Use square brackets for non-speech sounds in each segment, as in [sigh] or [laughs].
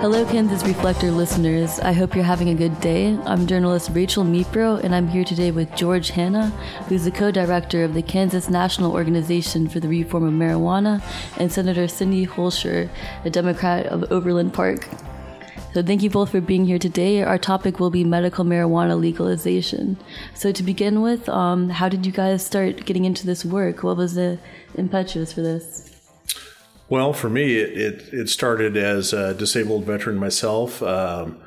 Hello, Kansas Reflector listeners. I hope you're having a good day. I'm journalist Rachel Mipro, and I'm here today with George Hanna, who's the co director of the Kansas National Organization for the Reform of Marijuana, and Senator Cindy Holscher, a Democrat of Overland Park. So, thank you both for being here today. Our topic will be medical marijuana legalization. So, to begin with, um, how did you guys start getting into this work? What was the impetus for this? Well, for me, it, it, it started as a disabled veteran myself, um,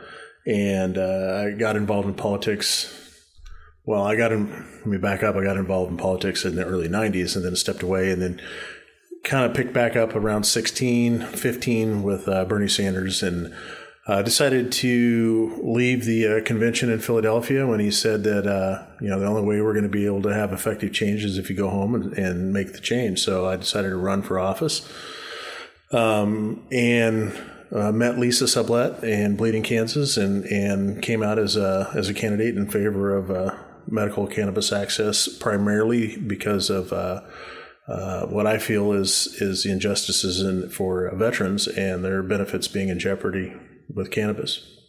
and uh, I got involved in politics. Well, I got in, let me back up. I got involved in politics in the early 90s and then stepped away and then kind of picked back up around 16, 15 with uh, Bernie Sanders and uh, decided to leave the uh, convention in Philadelphia when he said that uh, you know the only way we're going to be able to have effective change is if you go home and, and make the change. So I decided to run for office um, and uh, met Lisa Sublett in Bleeding, Kansas, and and came out as a as a candidate in favor of uh, medical cannabis access, primarily because of. Uh, uh, what I feel is is the injustices in, for veterans and their benefits being in jeopardy with cannabis.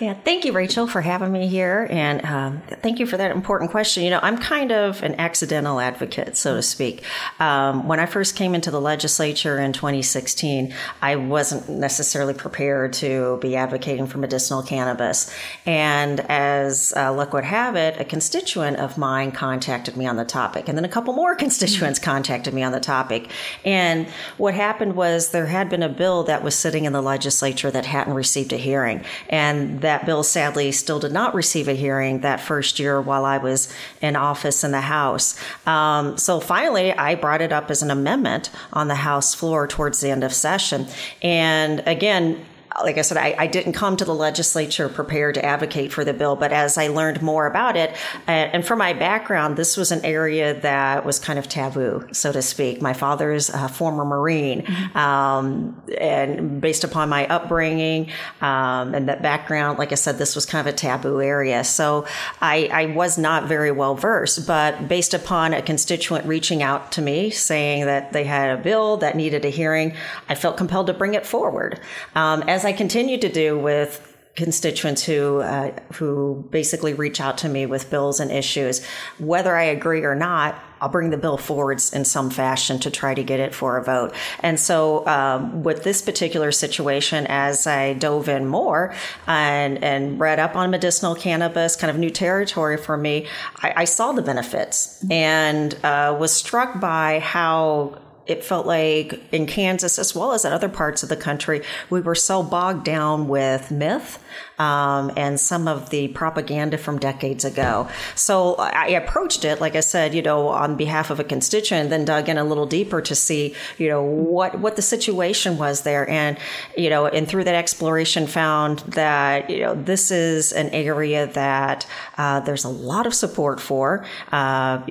Yeah, thank you, Rachel, for having me here. And um, thank you for that important question. You know, I'm kind of an accidental advocate, so to speak. Um, when I first came into the legislature in 2016, I wasn't necessarily prepared to be advocating for medicinal cannabis. And as uh, luck would have it, a constituent of mine contacted me on the topic. And then a couple more [laughs] constituents contacted me on the topic. And what happened was there had been a bill that was sitting in the legislature that hadn't received a hearing. And that bill sadly still did not receive a hearing that first year while I was in office in the House. Um, so finally, I brought it up as an amendment on the House floor towards the end of session. And again, like I said, I, I, didn't come to the legislature prepared to advocate for the bill, but as I learned more about it, and, and from my background, this was an area that was kind of taboo, so to speak. My father's a former Marine, mm-hmm. um, and based upon my upbringing um, and that background, like I said, this was kind of a taboo area. So I, I was not very well versed, but based upon a constituent reaching out to me saying that they had a bill that needed a hearing, I felt compelled to bring it forward. Um, as I continue to do with constituents who uh, who basically reach out to me with bills and issues, whether I agree or not. I'll bring the bill forwards in some fashion to try to get it for a vote. And so, um, with this particular situation, as I dove in more and, and read up on medicinal cannabis, kind of new territory for me, I, I saw the benefits and uh, was struck by how it felt like in Kansas, as well as in other parts of the country, we were so bogged down with myth um, and some of the propaganda from decades ago. So I approached it, like I said, you know, on behalf of a constituent, then dug in a little deeper to see, you know, what what the situation was there, and you know, and through that exploration, found that you know this is an area that uh, there's a lot of support for. Uh,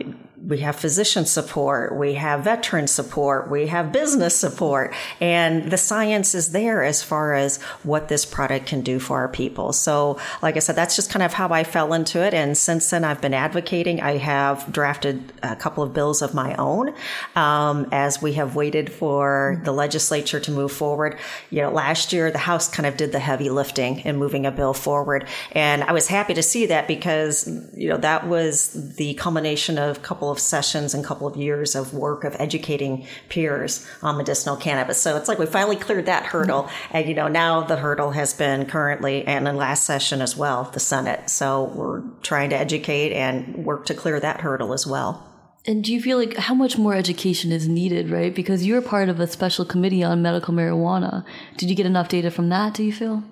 we have physician support, we have veteran support, we have business support, and the science is there as far as what this product can do for our people. So, like I said, that's just kind of how I fell into it. And since then, I've been advocating. I have drafted a couple of bills of my own um, as we have waited for the legislature to move forward. You know, last year, the House kind of did the heavy lifting in moving a bill forward. And I was happy to see that because, you know, that was the culmination of a couple of sessions and a couple of years of work of educating peers on medicinal cannabis. So it's like we finally cleared that hurdle. Mm-hmm. And, you know, now the hurdle has been currently, and in last session as well, the Senate. So we're trying to educate and work to clear that hurdle as well. And do you feel like how much more education is needed, right? Because you're part of a special committee on medical marijuana. Did you get enough data from that, do you feel?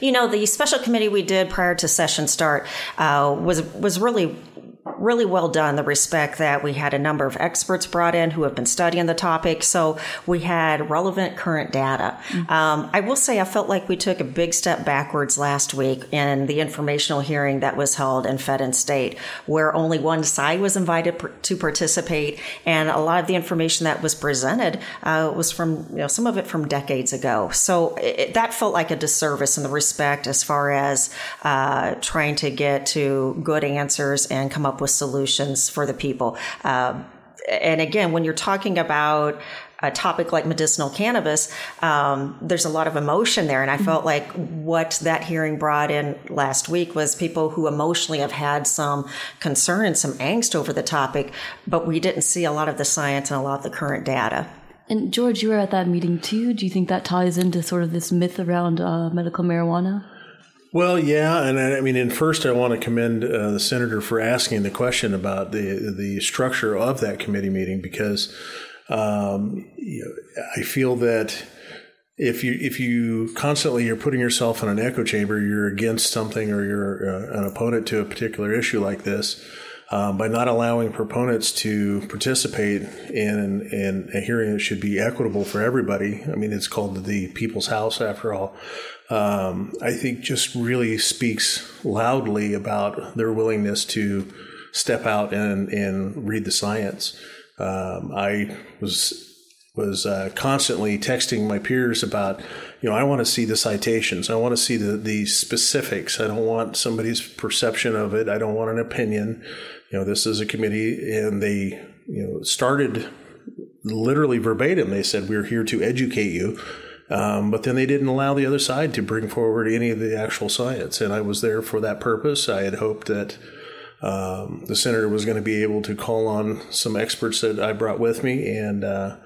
You know, the special committee we did prior to session start uh, was was really really well done. The respect that we had a number of experts brought in who have been studying the topic, so we had relevant current data. Mm-hmm. Um, I will say I felt like we took a big step backwards last week in the informational hearing that was held in Fed and State, where only one side was invited pr- to participate, and a lot of the information that was presented uh, was from you know some of it from decades ago. So it, that felt like a disservice in the respect as far as uh, trying to get to good answers and come up with solutions for the people. Uh, and again, when you're talking about a topic like medicinal cannabis, um, there's a lot of emotion there. And I felt like what that hearing brought in last week was people who emotionally have had some concern and some angst over the topic, but we didn't see a lot of the science and a lot of the current data. And George, you were at that meeting too. Do you think that ties into sort of this myth around uh, medical marijuana? Well, yeah, and I, I mean, and first, I want to commend uh, the senator for asking the question about the the structure of that committee meeting because um, you know, I feel that if you if you constantly you're putting yourself in an echo chamber, you're against something or you're uh, an opponent to a particular issue like this. Um, by not allowing proponents to participate in, in a hearing that should be equitable for everybody. I mean, it's called the People's House after all. Um, I think just really speaks loudly about their willingness to step out and, and read the science. Um, I was was uh, constantly texting my peers about, you know, I want to see the citations. I want to see the, the specifics. I don't want somebody's perception of it. I don't want an opinion. You know, this is a committee, and they, you know, started literally verbatim. They said, We're here to educate you. Um, but then they didn't allow the other side to bring forward any of the actual science. And I was there for that purpose. I had hoped that um, the senator was going to be able to call on some experts that I brought with me, and uh,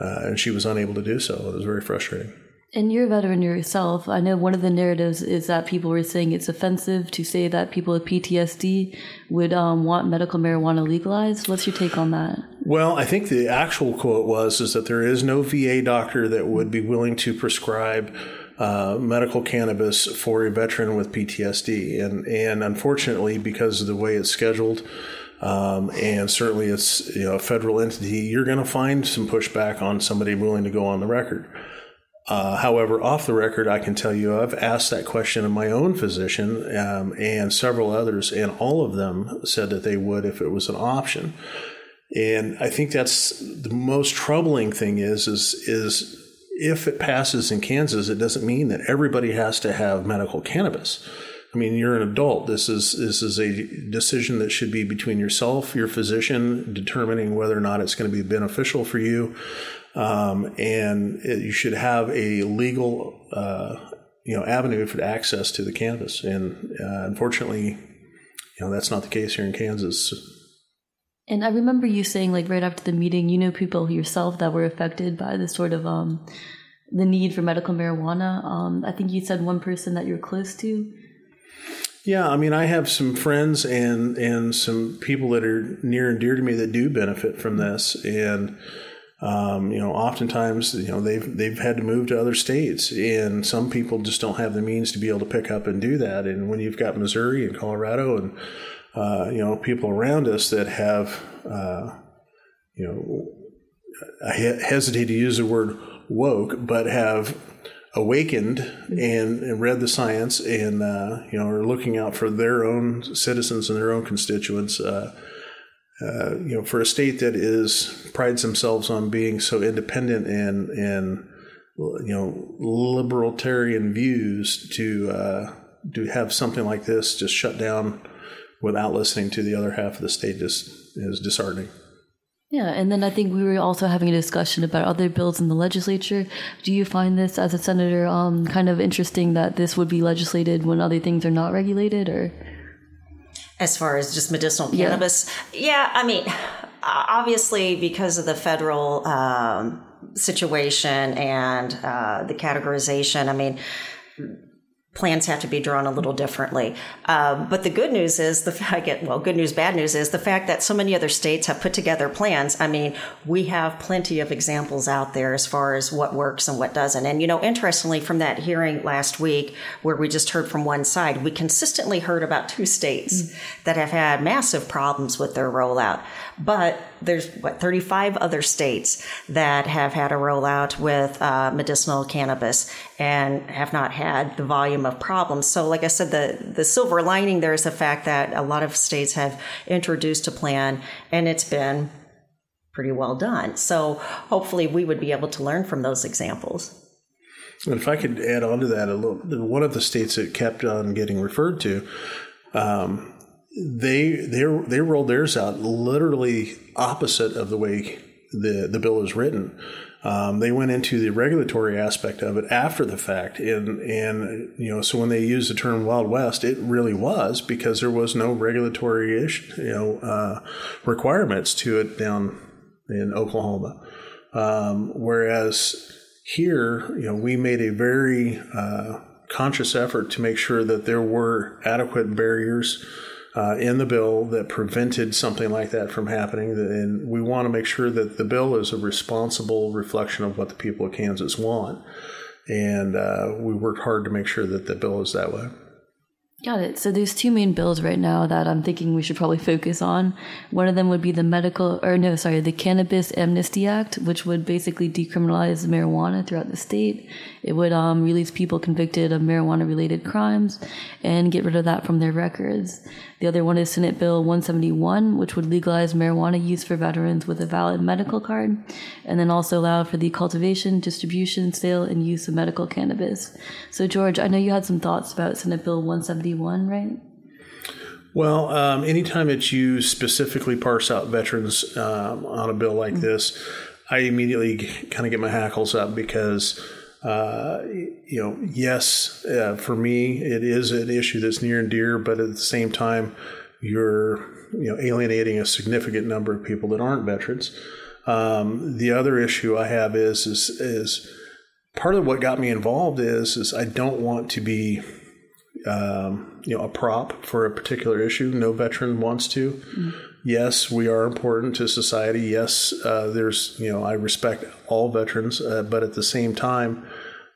uh, and she was unable to do so. It was very frustrating. And you're a veteran yourself. I know one of the narratives is that people were saying it's offensive to say that people with PTSD would um, want medical marijuana legalized. What's your take on that? Well, I think the actual quote was is that there is no VA doctor that would be willing to prescribe uh, medical cannabis for a veteran with PTSD, and and unfortunately, because of the way it's scheduled, um, and certainly it's you know a federal entity, you're going to find some pushback on somebody willing to go on the record. Uh, however, off the record, I can tell you I've asked that question of my own physician um, and several others, and all of them said that they would if it was an option. And I think that's the most troubling thing is is is if it passes in Kansas, it doesn't mean that everybody has to have medical cannabis. I mean, you're an adult. This is this is a decision that should be between yourself, your physician, determining whether or not it's going to be beneficial for you, um, and it, you should have a legal, uh, you know, avenue for access to the cannabis. And uh, unfortunately, you know, that's not the case here in Kansas. And I remember you saying, like, right after the meeting, you know people yourself that were affected by this sort of um, the need for medical marijuana. Um, I think you said one person that you're close to. Yeah, I mean, I have some friends and and some people that are near and dear to me that do benefit from this, and um, you know, oftentimes you know they've they've had to move to other states, and some people just don't have the means to be able to pick up and do that. And when you've got Missouri and Colorado and uh, you know, people around us that have, uh, you know, I hesitate to use the word woke, but have awakened and, and read the science and, uh, you know, are looking out for their own citizens and their own constituents. Uh, you know, for a state that is prides themselves on being so independent and and you know libertarian views to uh, to have something like this just shut down without listening to the other half of the state just is disheartening. Yeah, and then I think we were also having a discussion about other bills in the legislature. Do you find this, as a senator, um, kind of interesting that this would be legislated when other things are not regulated, or? As far as just medicinal cannabis, yeah, yeah I mean, obviously because of the federal um, situation and uh, the categorization. I mean plans have to be drawn a little differently. Um, but the good news is the [laughs] I get well, good news, bad news is the fact that so many other states have put together plans. I mean, we have plenty of examples out there as far as what works and what doesn't. And you know, interestingly, from that hearing last week where we just heard from one side, we consistently heard about two states mm-hmm. that have had massive problems with their rollout. But there's what 35 other states that have had a rollout with uh, medicinal cannabis and have not had the volume of problems. So, like I said, the the silver lining there is the fact that a lot of states have introduced a plan, and it's been pretty well done. So, hopefully, we would be able to learn from those examples. And if I could add on to that a little, one of the states that kept on getting referred to um, they they they rolled theirs out literally opposite of the way the the bill is written. Um, they went into the regulatory aspect of it after the fact, and and you know, so when they used the term Wild West, it really was because there was no regulatory issue, you know, uh, requirements to it down in Oklahoma. Um, whereas here, you know, we made a very uh, conscious effort to make sure that there were adequate barriers uh, in the bill that prevented something like that from happening. And we want to make sure that the bill is a responsible reflection of what the people of Kansas want. And uh, we worked hard to make sure that the bill is that way. Got it. So there's two main bills right now that I'm thinking we should probably focus on. One of them would be the medical, or no, sorry, the Cannabis Amnesty Act, which would basically decriminalize marijuana throughout the state. It would um, release people convicted of marijuana-related crimes and get rid of that from their records. The other one is Senate Bill 171, which would legalize marijuana use for veterans with a valid medical card, and then also allow for the cultivation, distribution, sale, and use of medical cannabis. So, George, I know you had some thoughts about Senate Bill 171, right? Well, um, anytime that you specifically parse out veterans um, on a bill like mm-hmm. this, I immediately kind of get my hackles up because uh, you know, yes, uh, for me, it is an issue that's near and dear, but at the same time, you're you know alienating a significant number of people that aren't veterans. Um, the other issue I have is is is part of what got me involved is is I don't want to be um, you know a prop for a particular issue. No veteran wants to. Mm-hmm. Yes, we are important to society. Yes, uh, there's you know I respect all veterans, uh, but at the same time,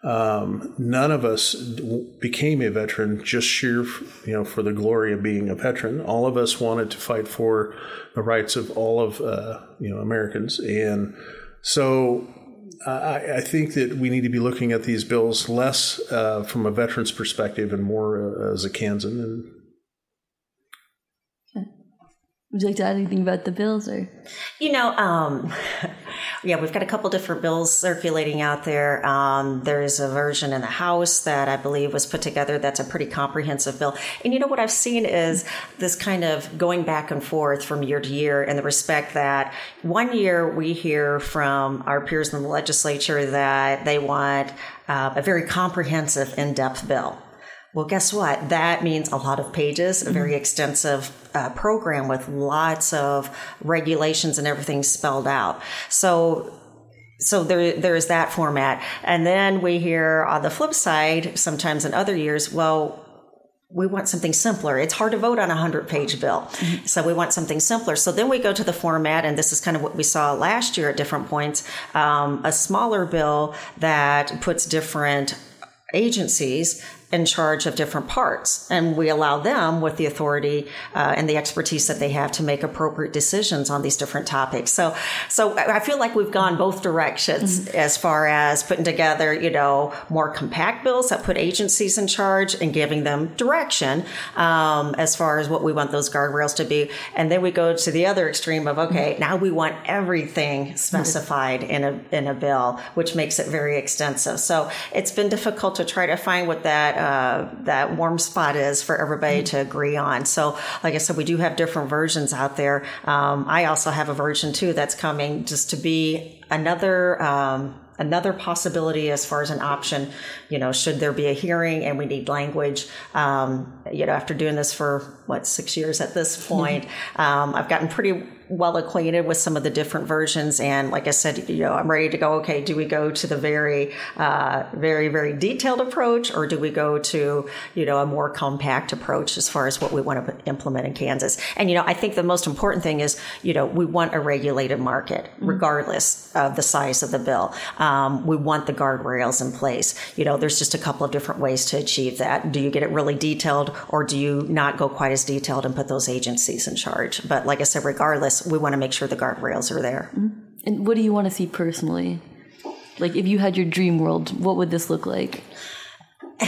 um, none of us became a veteran just sheer you know for the glory of being a veteran. All of us wanted to fight for the rights of all of uh, you know Americans, and so I, I, think that we need to be looking at these bills less uh, from a veteran's perspective and more uh, as a Kansan and would you like to add anything about the bills or? You know, um, [laughs] yeah, we've got a couple different bills circulating out there. Um, there's a version in the House that I believe was put together that's a pretty comprehensive bill. And you know what I've seen is this kind of going back and forth from year to year in the respect that one year we hear from our peers in the legislature that they want uh, a very comprehensive, in depth bill. Well, guess what? That means a lot of pages, a very mm-hmm. extensive uh, program with lots of regulations and everything spelled out. So so there there is that format and then we hear on the flip side sometimes in other years well we want something simpler. It's hard to vote on a 100 page bill. Mm-hmm. So we want something simpler. So then we go to the format, and this is kind of what we saw last year at different points um, a smaller bill that puts different agencies in charge of different parts, and we allow them with the authority uh, and the expertise that they have to make appropriate decisions on these different topics. So, so I feel like we've gone both directions mm-hmm. as far as putting together, you know, more compact bills that put agencies in charge and giving them direction um, as far as what we want those guardrails to be, and then we go to the other extreme of okay, mm-hmm. now we want everything specified mm-hmm. in a in a bill, which makes it very extensive. So it's been difficult to try to find what that uh, that warm spot is for everybody mm-hmm. to agree on. So, like I said, we do have different versions out there. Um, I also have a version too that's coming just to be another. Um, another possibility as far as an option you know should there be a hearing and we need language um, you know after doing this for what six years at this point um, i've gotten pretty well acquainted with some of the different versions. And like I said, you know, I'm ready to go. Okay, do we go to the very, uh, very, very detailed approach, or do we go to, you know, a more compact approach as far as what we want to implement in Kansas? And you know, I think the most important thing is, you know, we want a regulated market, mm-hmm. regardless of the size of the bill. Um, we want the guardrails in place. You know, there's just a couple of different ways to achieve that. Do you get it really detailed, or do you not go quite as detailed and put those agencies in charge? But like I said, regardless we want to make sure the guardrails are there. Mm-hmm. And what do you want to see personally? Like, if you had your dream world, what would this look like? [laughs]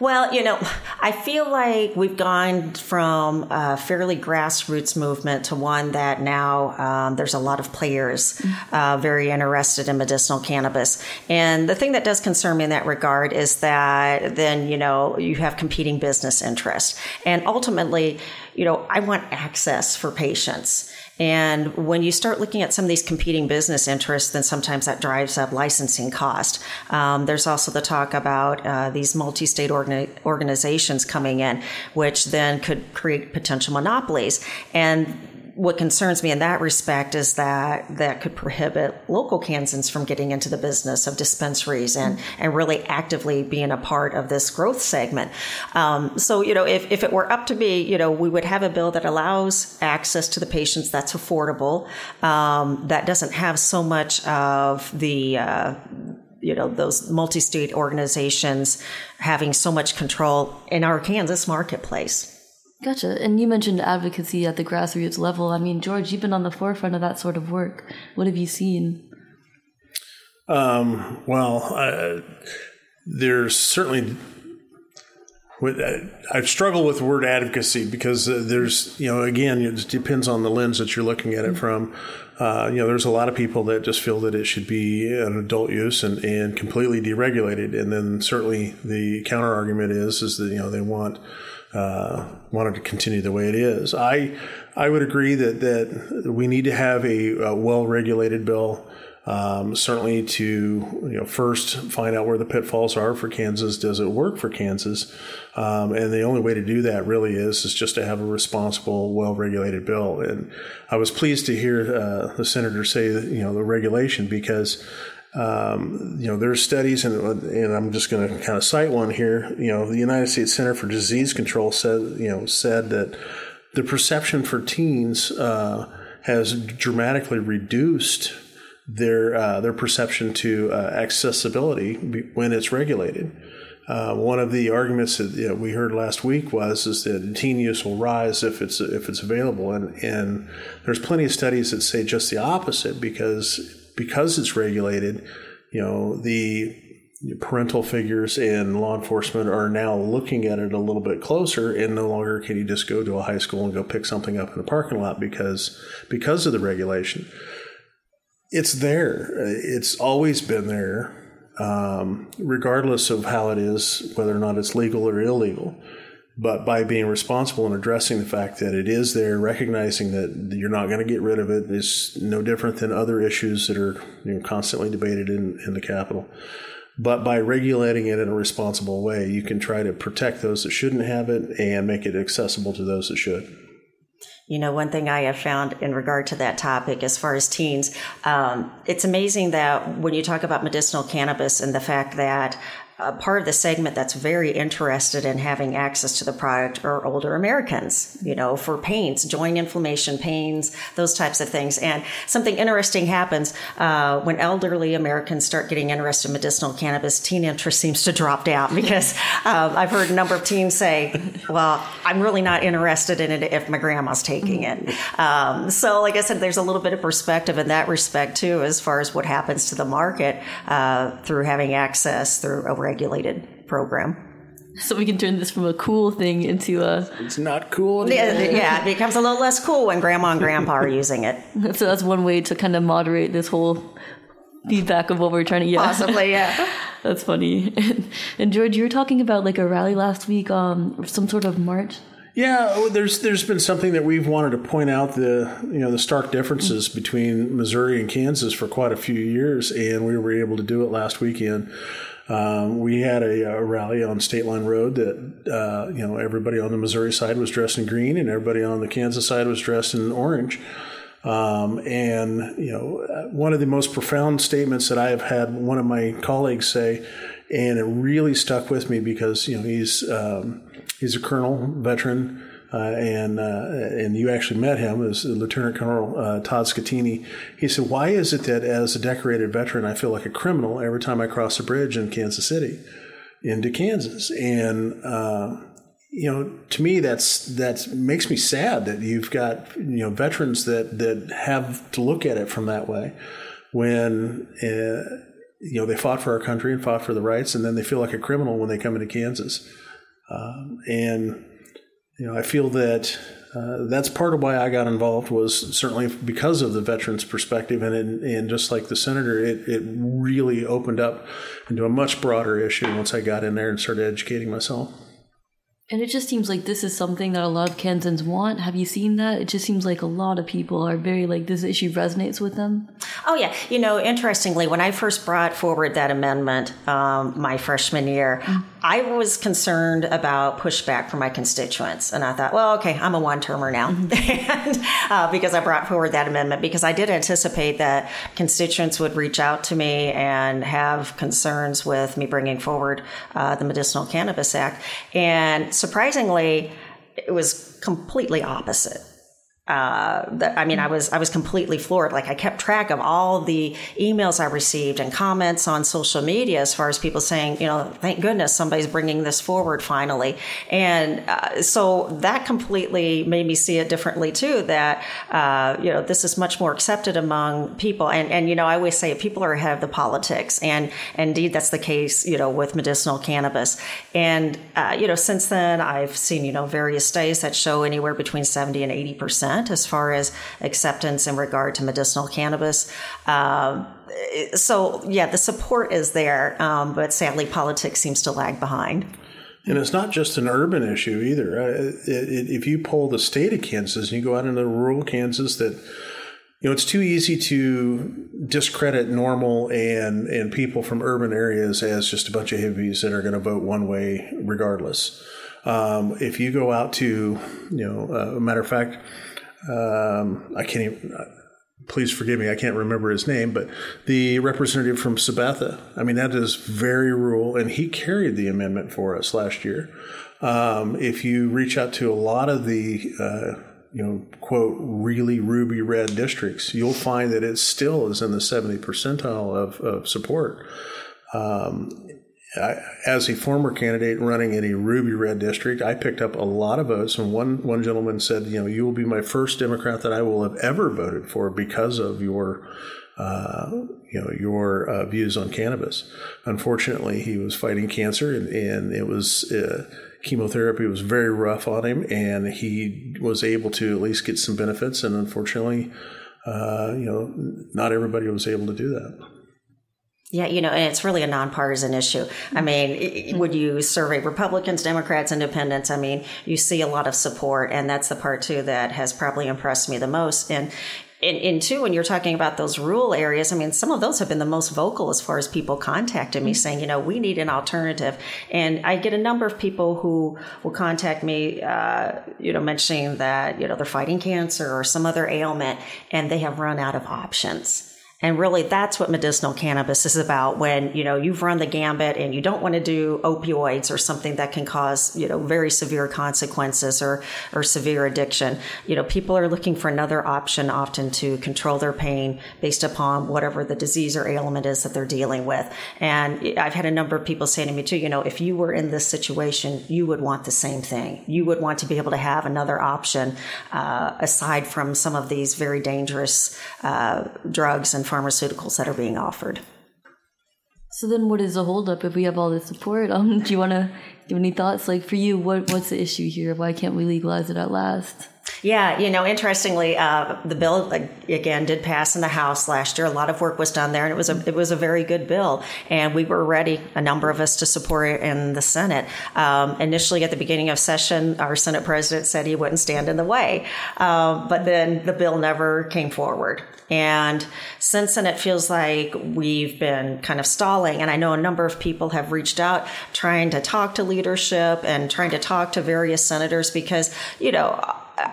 Well, you know, I feel like we've gone from a fairly grassroots movement to one that now um, there's a lot of players uh, very interested in medicinal cannabis. And the thing that does concern me in that regard is that then, you know, you have competing business interests. And ultimately, you know, I want access for patients. And when you start looking at some of these competing business interests, then sometimes that drives up licensing cost. Um, there's also the talk about uh, these multi-state organi- organizations coming in, which then could create potential monopolies. And what concerns me in that respect is that that could prohibit local Kansans from getting into the business of dispensaries and, and really actively being a part of this growth segment. Um, so, you know, if, if it were up to me, you know, we would have a bill that allows access to the patients that's affordable, um, that doesn't have so much of the, uh, you know those multi-state organizations having so much control in our Kansas marketplace. Gotcha. And you mentioned advocacy at the grassroots level. I mean, George, you've been on the forefront of that sort of work. What have you seen? Um, well, uh, there's certainly. I've struggled with the word advocacy because uh, there's, you know, again, it depends on the lens that you're looking at it from. Uh, you know, there's a lot of people that just feel that it should be an adult use and, and completely deregulated. And then certainly the counter argument is, is that, you know, they want uh, wanted to continue the way it is. I I would agree that that we need to have a, a well regulated bill. Um, certainly to you know first find out where the pitfalls are for Kansas. Does it work for Kansas? Um, and the only way to do that really is is just to have a responsible, well regulated bill. And I was pleased to hear uh, the senator say that you know the regulation because um, you know, there's studies, and, and I'm just going to kind of cite one here. You know, the United States Center for Disease Control said, you know, said that the perception for teens uh, has dramatically reduced their uh, their perception to uh, accessibility when it's regulated. Uh, one of the arguments that you know, we heard last week was is that teen use will rise if it's if it's available, and and there's plenty of studies that say just the opposite because because it's regulated, you know, the parental figures and law enforcement are now looking at it a little bit closer and no longer can you just go to a high school and go pick something up in the parking lot because because of the regulation. It's there. It's always been there um, regardless of how it is whether or not it's legal or illegal but by being responsible and addressing the fact that it is there, recognizing that you're not going to get rid of it is no different than other issues that are you know, constantly debated in, in the Capitol. But by regulating it in a responsible way, you can try to protect those that shouldn't have it and make it accessible to those that should. You know, one thing I have found in regard to that topic, as far as teens, um, it's amazing that when you talk about medicinal cannabis and the fact that a part of the segment that's very interested in having access to the product are older Americans, you know, for pains, joint inflammation, pains, those types of things. And something interesting happens uh, when elderly Americans start getting interested in medicinal cannabis, teen interest seems to drop down [laughs] because uh, I've heard a number of teens say, well, I'm really not interested in it if my grandma's taking it. Um, so, like I said, there's a little bit of perspective in that respect, too, as far as what happens to the market uh, through having access through a regulated program. So we can turn this from a cool thing into a. It's not cool. Yeah, yeah, it becomes a little less cool when grandma and grandpa are using it. [laughs] So that's one way to kind of moderate this whole feedback of what we're trying to. Yeah, possibly. Yeah, [laughs] that's funny. And, [laughs] and, George, you were talking about like a rally last week, um, some sort of march. Yeah, oh, there's there's been something that we've wanted to point out the you know the stark differences mm-hmm. between Missouri and Kansas for quite a few years, and we were able to do it last weekend. Um, we had a, a, rally on State Line Road that uh, you know everybody on the Missouri side was dressed in green and everybody on the Kansas side was dressed in orange. Um, and you know, one of the most profound statements that I have had one of my colleagues say, and it really stuck with me because you know he's um, he's a colonel veteran uh, and uh, and you actually met him as Lieutenant Colonel uh, Todd Scattini. He said, "Why is it that as a decorated veteran, I feel like a criminal every time I cross a bridge in Kansas City into Kansas?" And uh, you know, to me, that's that makes me sad that you've got you know veterans that that have to look at it from that way when uh, you know they fought for our country and fought for the rights, and then they feel like a criminal when they come into Kansas. Um, and you know, I feel that uh, that's part of why I got involved was certainly because of the veterans perspective and and just like the senator it, it really opened up into a much broader issue once I got in there and started educating myself. And it just seems like this is something that a lot of Kansans want. Have you seen that? It just seems like a lot of people are very like this issue resonates with them. Oh yeah, you know, interestingly, when I first brought forward that amendment um, my freshman year, mm-hmm. I was concerned about pushback from my constituents, and I thought, well, okay, I'm a one-termer now, mm-hmm. [laughs] and uh, because I brought forward that amendment, because I did anticipate that constituents would reach out to me and have concerns with me bringing forward uh, the Medicinal Cannabis Act, and surprisingly, it was completely opposite uh, that, I mean, I was I was completely floored. Like I kept track of all the emails I received and comments on social media as far as people saying, you know, thank goodness somebody's bringing this forward finally. And uh, so that completely made me see it differently too. That uh, you know, this is much more accepted among people. And and you know, I always say people are ahead of the politics, and indeed that's the case. You know, with medicinal cannabis. And uh, you know, since then I've seen you know various studies that show anywhere between seventy and eighty percent as far as acceptance in regard to medicinal cannabis. Um, so, yeah, the support is there, um, but sadly, politics seems to lag behind. And it's not just an urban issue either. Uh, if you poll the state of Kansas and you go out into rural Kansas, that you know it's too easy to discredit NORML and and people from urban areas as just a bunch of hippies that are going to vote one way regardless. Um, if you go out to, you know, uh, a matter of fact, um, I can't even, uh, please forgive me, I can't remember his name, but the representative from Sabetha. I mean, that is very rural, and he carried the amendment for us last year. Um, if you reach out to a lot of the, uh, you know, quote, really ruby red districts, you'll find that it still is in the 70 percentile of, of support. Um, as a former candidate running in a ruby red district, I picked up a lot of votes. And one, one gentleman said, you know, you will be my first Democrat that I will have ever voted for because of your, uh, you know, your uh, views on cannabis. Unfortunately, he was fighting cancer and, and it was, uh, chemotherapy was very rough on him and he was able to at least get some benefits. And unfortunately, uh, you know, not everybody was able to do that. Yeah, you know, and it's really a nonpartisan issue. I mean, would you survey Republicans, Democrats, Independents? I mean, you see a lot of support, and that's the part too that has probably impressed me the most. And in, in two, when you're talking about those rural areas, I mean, some of those have been the most vocal as far as people contacting me saying, you know, we need an alternative. And I get a number of people who will contact me, uh, you know, mentioning that, you know, they're fighting cancer or some other ailment and they have run out of options and really that's what medicinal cannabis is about when, you know, you've run the gambit and you don't want to do opioids or something that can cause, you know, very severe consequences or, or severe addiction. You know, people are looking for another option often to control their pain based upon whatever the disease or ailment is that they're dealing with. And I've had a number of people say to me too, you know, if you were in this situation, you would want the same thing. You would want to be able to have another option, uh, aside from some of these very dangerous, uh, drugs and pharmaceuticals that are being offered. So then, what is the holdup if we have all this support? [laughs] Um, do you want to give any thoughts? Like for you, what what's the issue here? Why can't we legalize it at last? Yeah, you know, interestingly, uh, the bill again did pass in the House last year. A lot of work was done there, and it was a it was a very good bill. And we were ready, a number of us, to support it in the Senate. Um, initially, at the beginning of session, our Senate president said he wouldn't stand in the way, uh, but then the bill never came forward. And since then, it feels like we've been kind of stalling. And I know a number of people have reached out trying to talk to leadership and trying to talk to various senators because, you know,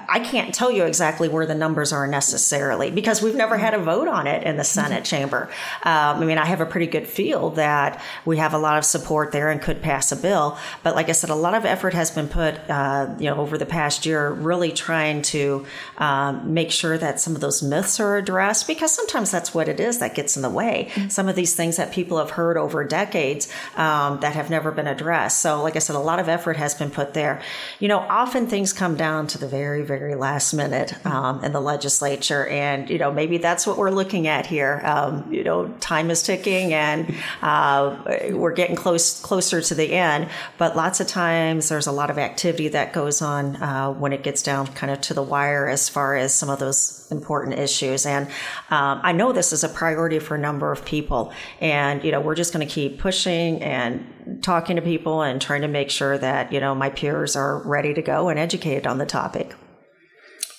I can't tell you exactly where the numbers are necessarily because we've never had a vote on it in the Senate mm-hmm. chamber. Um, I mean, I have a pretty good feel that we have a lot of support there and could pass a bill. But like I said, a lot of effort has been put, uh, you know, over the past year, really trying to um, make sure that some of those myths are addressed because sometimes that's what it is that gets in the way. Mm-hmm. Some of these things that people have heard over decades um, that have never been addressed. So, like I said, a lot of effort has been put there. You know, often things come down to the very very, very last minute um, in the legislature. And, you know, maybe that's what we're looking at here. Um, you know, time is ticking and uh, we're getting close closer to the end. But lots of times there's a lot of activity that goes on uh, when it gets down kind of to the wire as far as some of those important issues. And um, I know this is a priority for a number of people. And, you know, we're just going to keep pushing and talking to people and trying to make sure that, you know, my peers are ready to go and educated on the topic.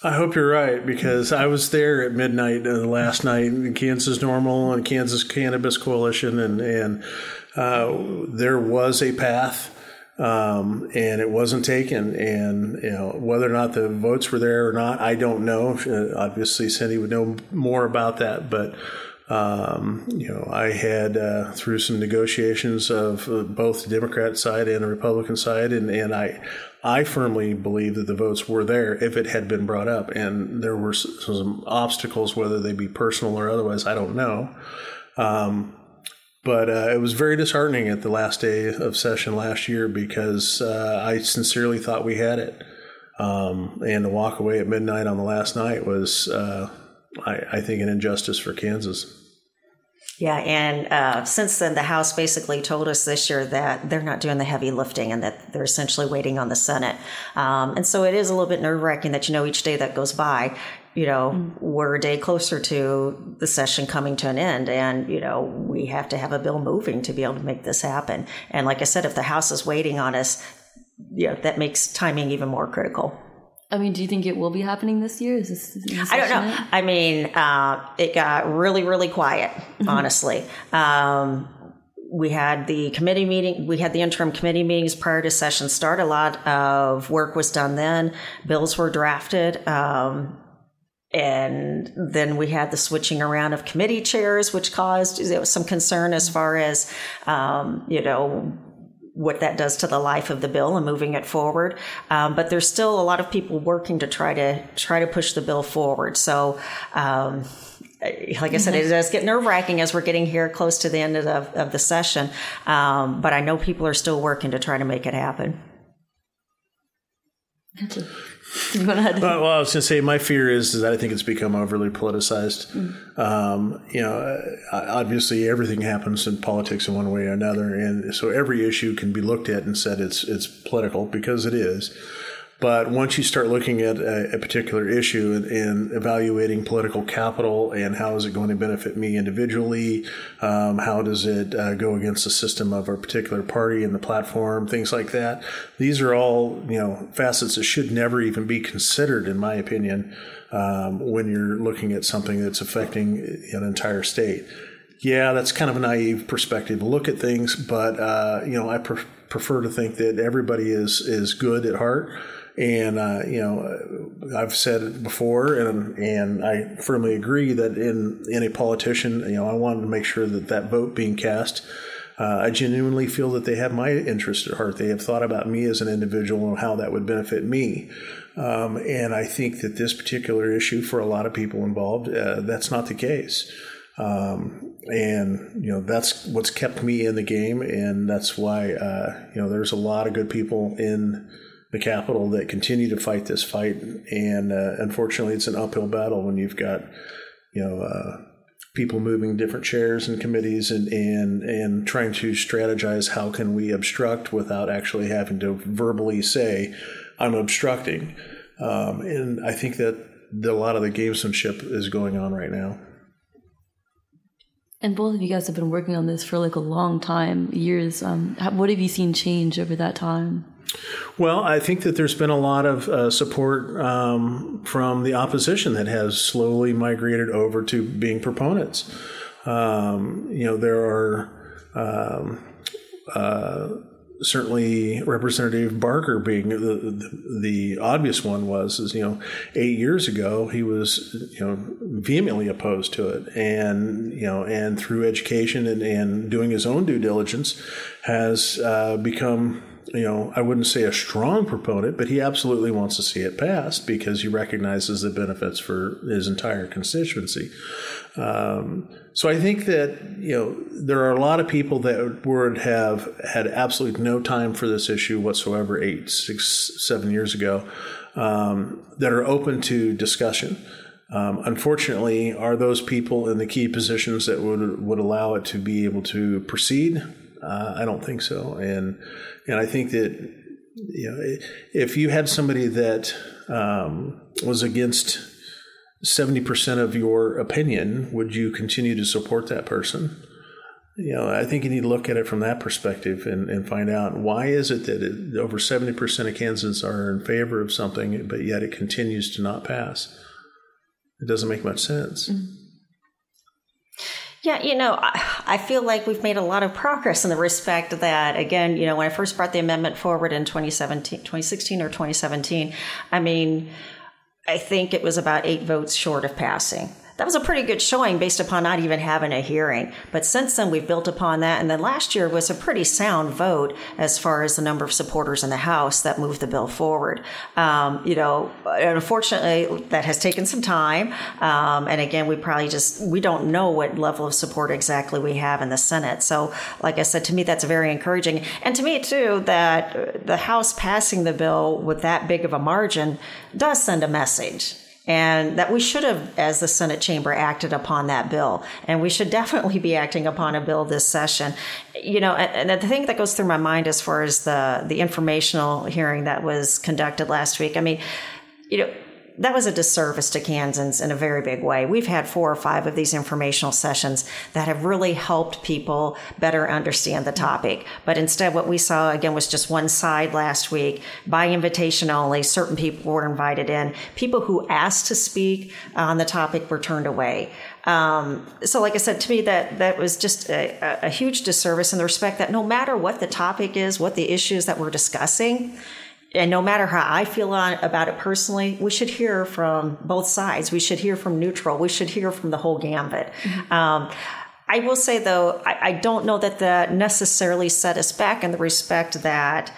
I hope you're right because I was there at midnight uh, last night in Kansas NORML and Kansas Cannabis Coalition, and and uh, there was a path, um, and it wasn't taken. And you know whether or not the votes were there or not, I don't know. Uh, obviously, Cindy would know more about that, but. Um, you know, I had uh, through some negotiations of uh, both the Democrat side and the Republican side, and, and I I firmly believe that the votes were there if it had been brought up, and there were some obstacles, whether they be personal or otherwise. I don't know. Um, but uh, it was very disheartening at the last day of session last year because uh, I sincerely thought we had it. Um, and to walk away at midnight on the last night was, uh, I, I think, an injustice for Kansas. Yeah, and uh, since then, the House basically told us this year that they're not doing the heavy lifting and that they're essentially waiting on the Senate. Um, and so it is a little bit nerve wracking that, you know, each day that goes by, you know, mm-hmm. we're a day closer to the session coming to an end. And, you know, we have to have a bill moving to be able to make this happen. And like I said, if the House is waiting on us, you know, that makes timing even more critical. I mean, do you think it will be happening this year? Is this? I don't know. It? I mean, uh, it got really, really quiet, mm-hmm. honestly. Um, we had the committee meeting, we had the interim committee meetings prior to session start. A lot of work was done then. Bills were drafted. Um, and then we had the switching around of committee chairs, which caused some concern as far as, um, you know, what that does to the life of the bill and moving it forward. Um, but there's still a lot of people working to try to try to push the bill forward. So. Um, like I said, it does get nerve wracking as we're getting here close to the end of the, of the session. Um, but I know people are still working to try to make it happen. [laughs] Well, well, I was going to say my fear is, is that I think it's become overly politicized. Mm. Um, you know, uh, obviously everything happens in politics in one way or another, and so every issue can be looked at and said it's it's political because it is. But once you start looking at a, a particular issue and, and, evaluating political capital and how is it going to benefit me individually, um, how does it uh, go against the system of our particular party and the platform, things like that. These are all you know facets that should never even be considered, in my opinion, um, when you're looking at something that's affecting an entire state. Yeah, that's kind of a naive perspective to look at things, but uh, you know I pre- prefer to think that everybody is is good at heart and uh, you know, I've said it before, and and I firmly agree that in in a politician, you know, I wanted to make sure that that vote being cast. Uh, I genuinely feel that they have my interest at heart. They have thought about me as an individual and how that would benefit me. Um, and I think that this particular issue, for a lot of people involved, uh, that's not the case. Um, and you know that's what's kept me in the game, and that's why uh, you know there's a lot of good people in the Capitol that continue to fight this fight. And uh, unfortunately, it's an uphill battle when you've got, you know, uh, people moving different chairs and committees and, and, and trying to strategize how can we obstruct without actually having to verbally say, I'm obstructing. Um, and I think that the, a lot of the gamesmanship is going on right now. And both of you guys have been working on this for like a long time, years. Um, what have you seen change over that time? Well, I think that there's been a lot of uh, support um, from the opposition that has slowly migrated over to being proponents. Um, you know, there are um, uh, certainly Representative Barker being the, the, the, obvious one was is you know eight years ago he was you know vehemently opposed to it and you know and through education and, and doing his own due diligence has uh, become you know, I wouldn't say a strong proponent, but he absolutely wants to see it passed because he recognizes the benefits for his entire constituency. Um, so I think that you know there are a lot of people that would have had absolutely no time for this issue whatsoever eight, six, seven years ago um, that are open to discussion. Um, unfortunately, are those people in the key positions that would would allow it to be able to proceed? Uh, I don't think so, and and I think that you know if you had somebody that um, was against seventy percent of your opinion, would you continue to support that person? You know, I think you need to look at it from that perspective and, and find out why is it that it, over seventy percent of Kansans are in favor of something, but yet it continues to not pass. It doesn't make much sense. Mm-hmm. Yeah, you know, I, feel like we've made a lot of progress in the respect that, again, you know, when I first brought the amendment forward in 2017, 2016 or 2017, I mean, I think it was about eight votes short of passing that was a pretty good showing based upon not even having a hearing. But since then, we've built upon that. And then last year was a pretty sound vote as far as the number of supporters in the House that moved the bill forward. Um, you know, unfortunately, that has taken some time. Um, and again, we probably just, we don't know what level of support exactly we have in the Senate. So, like I said, to me, that's very encouraging. And to me, too, that the House passing the bill with that big of a margin does send a message and that we should have, as the Senate chamber, acted upon that bill. And we should [laughs] definitely be acting upon a bill this session. You know, and, and the thing that goes through my mind as far as the the informational hearing that was conducted last week, I mean, you know that was a disservice to Kansans in a very big way. We've had four or five of these informational sessions that have really helped people better understand the topic. But instead, what we saw again was just one side last week by invitation only. Certain people were invited in. People who asked to speak on the topic were turned away. Um, so, like I said, to me, that that was just a, a huge disservice in the respect that no matter what the topic is, what the issues that we're discussing, and no matter how I feel on, about it personally, we should hear from both sides. We should hear from neutral. We should hear from the whole gambit. Mm-hmm. Um, I will say though, I, I, don't know that that necessarily set us back in the respect that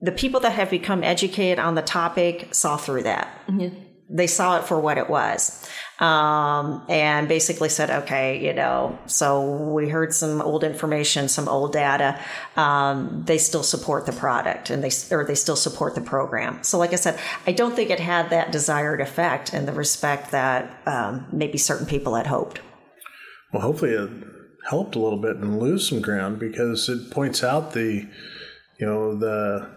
the people that have become educated on the topic saw through that. Mm-hmm. They saw it for what it was um, and basically said, okay, you know, so we heard some old information, some old data. Um, they still support the product and they, or they still support the program. So, like I said, I don't think it had that desired effect in the respect that um, maybe certain people had hoped. Well, hopefully it helped a little bit and lose some ground because it points out the, you know, the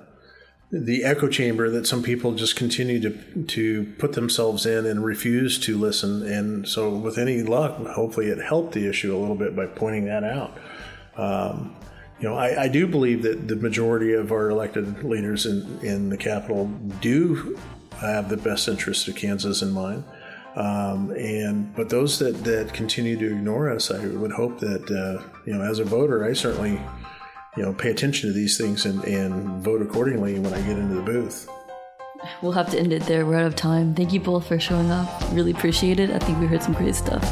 the echo chamber that some people just continue to to put themselves in and refuse to listen. And so, with any luck, hopefully, it helped the issue a little bit by pointing that out. Um, you know, I, I, do believe that the majority of our elected leaders in, in the Capitol do have the best interest of Kansas in mind. Um, and but those that, that continue to ignore us, I would hope that uh, you know, as a voter, I certainly you know, pay attention to these things and, and vote accordingly when I get into the booth. We'll have to end it there. We're out of time. Thank you both for showing up. Really appreciate it. I think we heard some great stuff.